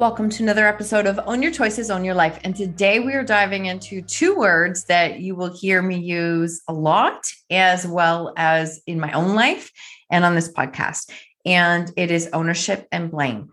Welcome to another episode of Own Your Choices, Own Your Life. And today we are diving into two words that you will hear me use a lot, as well as in my own life and on this podcast. And it is ownership and blame.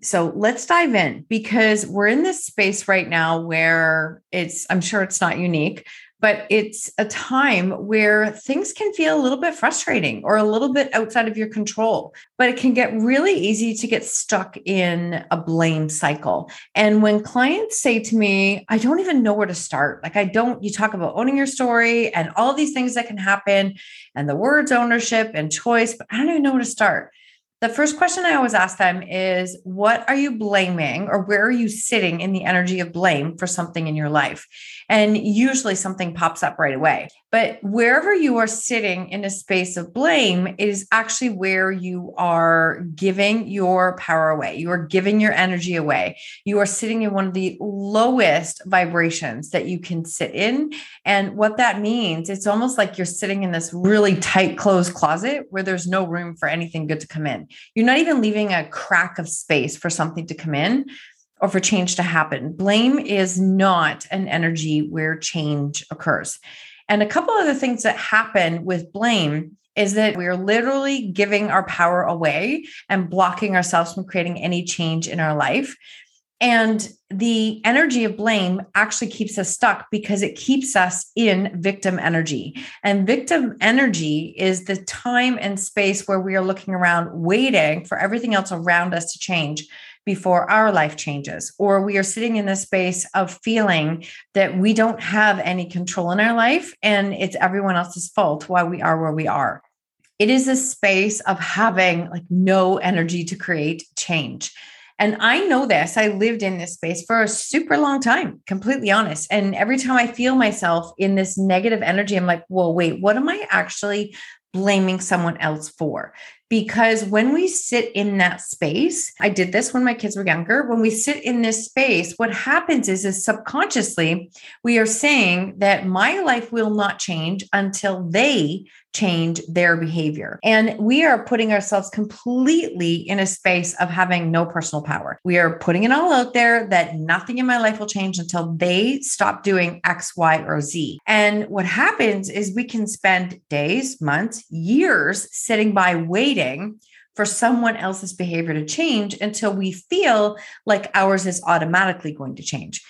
So let's dive in because we're in this space right now where it's, I'm sure it's not unique, but it's a time where things can feel a little bit frustrating or a little bit outside of your control. But it can get really easy to get stuck in a blame cycle. And when clients say to me, I don't even know where to start, like I don't, you talk about owning your story and all these things that can happen, and the words ownership and choice, but I don't even know where to start. The first question I always ask them is What are you blaming, or where are you sitting in the energy of blame for something in your life? And usually something pops up right away. But wherever you are sitting in a space of blame is actually where you are giving your power away. You are giving your energy away. You are sitting in one of the lowest vibrations that you can sit in. And what that means, it's almost like you're sitting in this really tight closed closet where there's no room for anything good to come in. You're not even leaving a crack of space for something to come in or for change to happen. Blame is not an energy where change occurs. And a couple other things that happen with blame is that we're literally giving our power away and blocking ourselves from creating any change in our life. And the energy of blame actually keeps us stuck because it keeps us in victim energy. And victim energy is the time and space where we are looking around, waiting for everything else around us to change before our life changes, or we are sitting in the space of feeling that we don't have any control in our life and it's everyone else's fault why we are where we are. It is a space of having like no energy to create change. And I know this. I lived in this space for a super long time, completely honest. And every time I feel myself in this negative energy, I'm like, well, wait, what am I actually blaming someone else for? Because when we sit in that space, I did this when my kids were younger. When we sit in this space, what happens is, is subconsciously we are saying that my life will not change until they change their behavior. And we are putting ourselves completely in a space of having no personal power. We are putting it all out there that nothing in my life will change until they stop doing X, Y, or Z. And what happens is we can spend days, months, years sitting by waiting for someone else's behavior to change until we feel like ours is automatically going to change.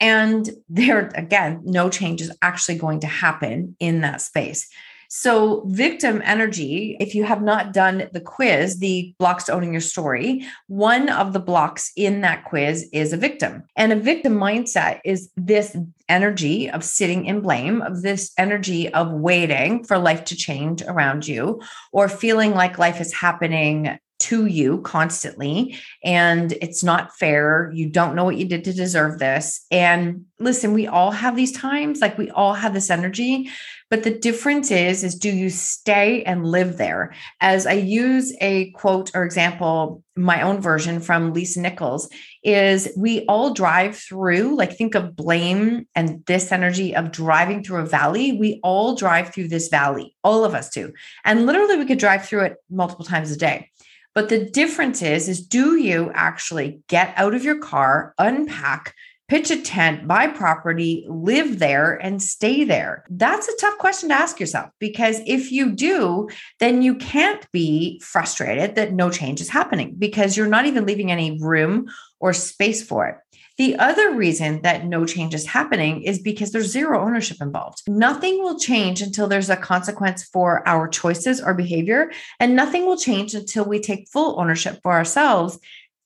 And there, again, no change is actually going to happen in that space. So, victim energy, if you have not done the quiz, the blocks to owning your story, one of the blocks in that quiz is a victim. And a victim mindset is this energy of sitting in blame, of this energy of waiting for life to change around you, or feeling like life is happening to you constantly and it's not fair. You don't know what you did to deserve this. And listen, we all have these times, like we all have this energy, but the difference is is do you stay and live there? As I use a quote or example, my own version from Lisa Nichols is we all drive through, like think of blame and this energy of driving through a valley. We all drive through this valley, all of us do. And literally we could drive through it multiple times a day. But the difference is, is do you actually get out of your car, unpack, pitch a tent, buy property, live there, and stay there? That's a tough question to ask yourself because if you do, then you can't be frustrated that no change is happening because you're not even leaving any room or space for it. The other reason that no change is happening is because there's zero ownership involved. Nothing will change until there's a consequence for our choices or behavior, and nothing will change until we take full ownership for ourselves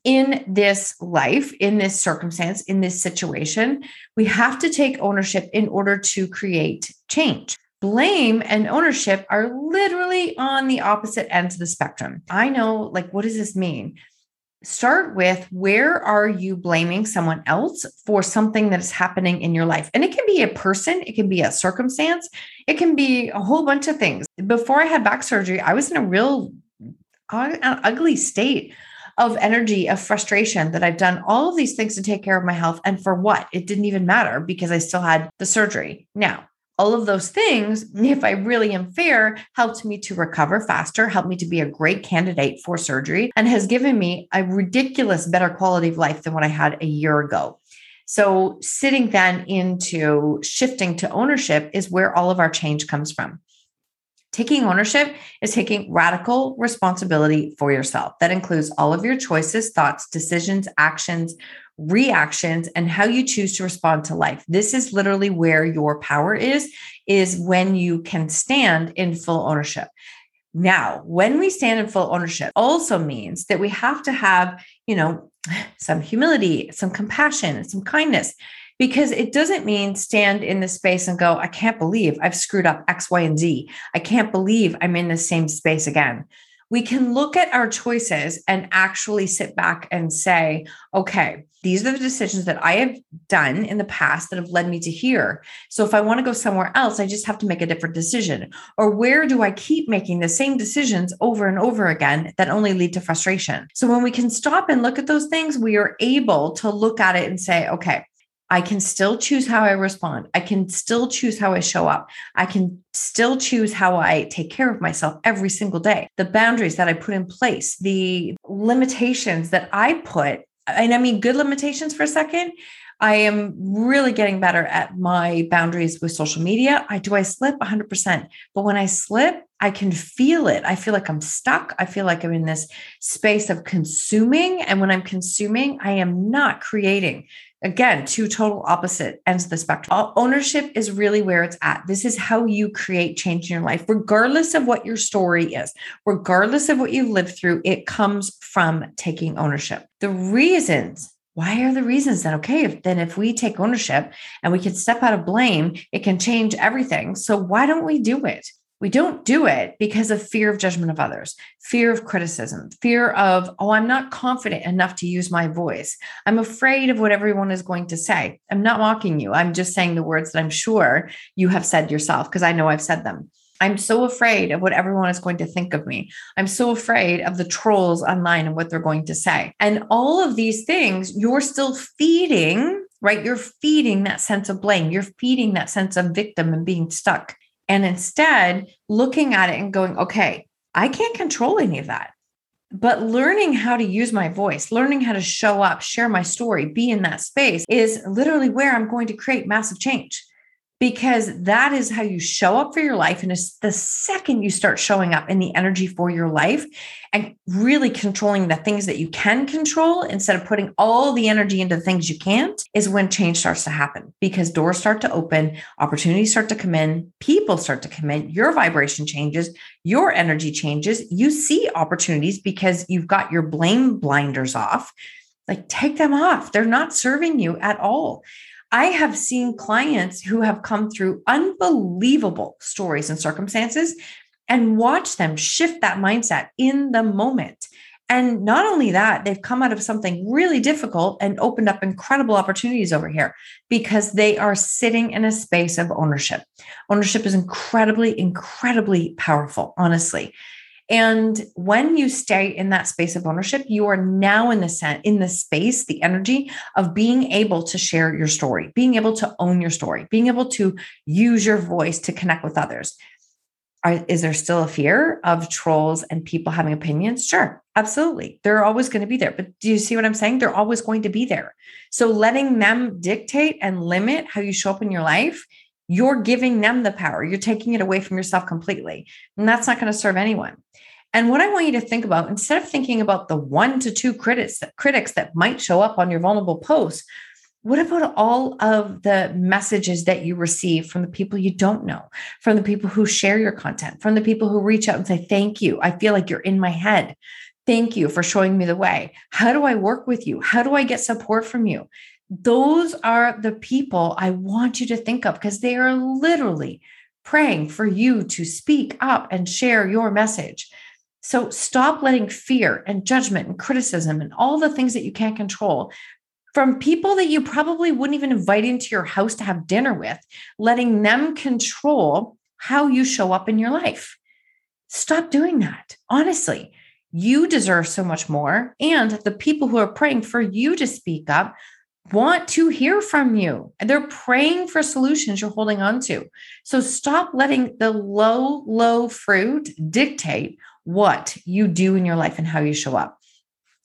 in this life, in this circumstance, in this situation. We have to take ownership in order to create change. Blame and ownership are literally on the opposite ends of the spectrum. I know, like, what does this mean? Start with where are you blaming someone else for something that is happening in your life? And it can be a person, it can be a circumstance, it can be a whole bunch of things. Before I had back surgery, I was in a real ugly state of energy, of frustration that I've done all of these things to take care of my health. And for what? It didn't even matter because I still had the surgery. Now, all of those things, if I really am fair, helped me to recover faster, helped me to be a great candidate for surgery, and has given me a ridiculous better quality of life than what I had a year ago. So, sitting then into shifting to ownership is where all of our change comes from. Taking ownership is taking radical responsibility for yourself. That includes all of your choices, thoughts, decisions, actions, reactions and how you choose to respond to life. This is literally where your power is is when you can stand in full ownership. Now, when we stand in full ownership also means that we have to have, you know, some humility, some compassion, some kindness because it doesn't mean stand in the space and go, I can't believe I've screwed up X, Y, and Z. I can't believe I'm in the same space again we can look at our choices and actually sit back and say, okay, these are the decisions that I have done in the past that have led me to here. So if I want to go somewhere else, I just have to make a different decision. Or where do I keep making the same decisions over and over again that only lead to frustration? So when we can stop and look at those things, we are able to look at it and say, okay, I can still choose how I respond. I can still choose how I show up. I can still choose how I take care of myself every single day. The boundaries that I put in place, the limitations that I put, and I mean good limitations for a second. I am really getting better at my boundaries with social media. I do I slip 100%, but when I slip, I can feel it. I feel like I'm stuck. I feel like I'm in this space of consuming. And when I'm consuming, I am not creating. Again, two total opposite ends of the spectrum. Ownership is really where it's at. This is how you create change in your life, regardless of what your story is, regardless of what you've lived through. It comes from taking ownership. The reasons why are the reasons that okay if, then if we take ownership and we can step out of blame it can change everything so why don't we do it we don't do it because of fear of judgment of others, fear of criticism, fear of, oh, I'm not confident enough to use my voice. I'm afraid of what everyone is going to say. I'm not mocking you. I'm just saying the words that I'm sure you have said yourself because I know I've said them. I'm so afraid of what everyone is going to think of me. I'm so afraid of the trolls online and what they're going to say. And all of these things, you're still feeding, right? You're feeding that sense of blame. You're feeding that sense of victim and being stuck. And instead, looking at it and going, okay, I can't control any of that. But learning how to use my voice, learning how to show up, share my story, be in that space is literally where I'm going to create massive change because that is how you show up for your life. And it's the second you start showing up in the energy for your life and really controlling the things that you can control instead of putting all the energy into the things you can't, is when change starts to happen because doors start to open, opportunities start to come in, people start to come in, your vibration changes, your energy changes. You see opportunities because you've got your blame blinders off. Like, take them off. They're not serving you at all. I have seen clients who have come through unbelievable stories and circumstances and watch them shift that mindset in the moment. And not only that, they've come out of something really difficult and opened up incredible opportunities over here because they are sitting in a space of ownership. Ownership is incredibly, incredibly powerful, honestly. And when you stay in that space of ownership, you are now in the in the space, the energy of being able to share your story, being able to own your story, being able to use your voice to connect with others. Are, is there still a fear of trolls and people having opinions? Sure, absolutely. They're always going to be there. But do you see what I'm saying? They're always going to be there. So letting them dictate and limit how you show up in your life, you're giving them the power. You're taking it away from yourself completely. And that's not going to serve anyone. And what I want you to think about, instead of thinking about the one to two critics, that critics that might show up on your vulnerable posts, what about all of the messages that you receive from the people you don't know, from the people who share your content, from the people who reach out and say, Thank you. I feel like you're in my head. Thank you for showing me the way. How do I work with you? How do I get support from you? Those are the people I want you to think of because they are literally praying for you to speak up and share your message. So stop letting fear and judgment and criticism and all the things that you can't control from people that you probably wouldn't even invite into your house to have dinner with, letting them control how you show up in your life. Stop doing that. Honestly, you deserve so much more. And the people who are praying for you to speak up want to hear from you. They're praying for solutions you're holding on to. So stop letting the low, low fruit dictate what you do in your life and how you show up.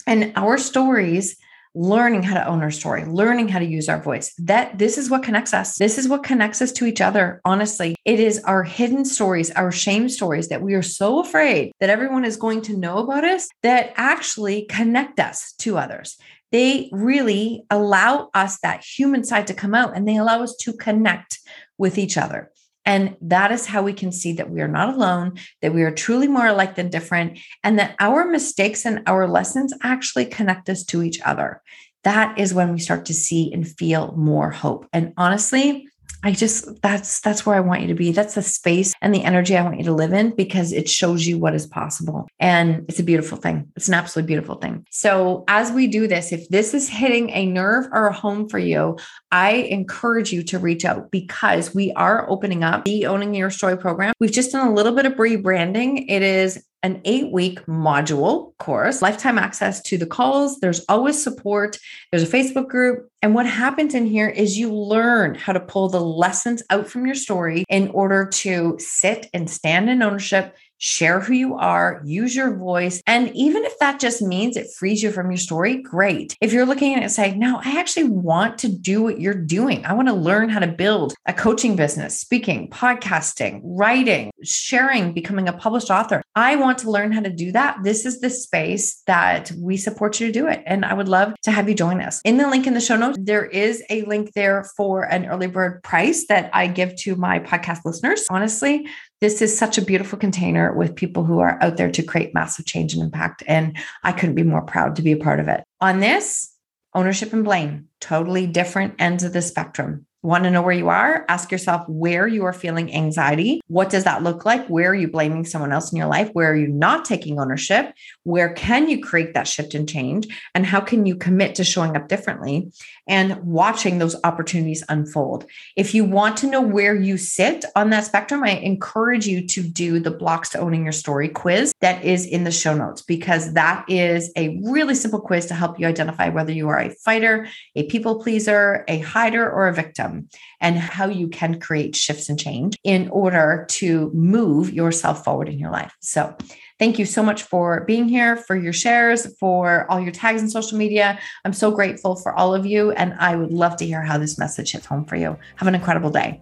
And our stories learning how to own our story, learning how to use our voice. That this is what connects us. This is what connects us to each other. Honestly, it is our hidden stories, our shame stories that we are so afraid that everyone is going to know about us that actually connect us to others. They really allow us that human side to come out and they allow us to connect with each other. And that is how we can see that we are not alone, that we are truly more alike than different, and that our mistakes and our lessons actually connect us to each other. That is when we start to see and feel more hope. And honestly, I just that's that's where I want you to be. That's the space and the energy I want you to live in because it shows you what is possible. And it's a beautiful thing. It's an absolutely beautiful thing. So as we do this, if this is hitting a nerve or a home for you, I encourage you to reach out because we are opening up the owning your story program. We've just done a little bit of rebranding. It is an eight week module course, lifetime access to the calls. There's always support. There's a Facebook group. And what happens in here is you learn how to pull the lessons out from your story in order to sit and stand in ownership share who you are, use your voice. And even if that just means it frees you from your story, great. If you're looking at it and saying, no, I actually want to do what you're doing, I want to learn how to build a coaching business, speaking, podcasting, writing, sharing, becoming a published author. I want to learn how to do that. This is the space that we support you to do it. And I would love to have you join us. In the link in the show notes, there is a link there for an early bird price that I give to my podcast listeners. Honestly, this is such a beautiful container with people who are out there to create massive change and impact. And I couldn't be more proud to be a part of it. On this, ownership and blame, totally different ends of the spectrum. Want to know where you are? Ask yourself where you are feeling anxiety. What does that look like? Where are you blaming someone else in your life? Where are you not taking ownership? Where can you create that shift and change? And how can you commit to showing up differently and watching those opportunities unfold? If you want to know where you sit on that spectrum, I encourage you to do the blocks to owning your story quiz that is in the show notes because that is a really simple quiz to help you identify whether you are a fighter, a people pleaser, a hider, or a victim and how you can create shifts and change in order to move yourself forward in your life. So, thank you so much for being here, for your shares, for all your tags in social media. I'm so grateful for all of you. And I would love to hear how this message hits home for you. Have an incredible day.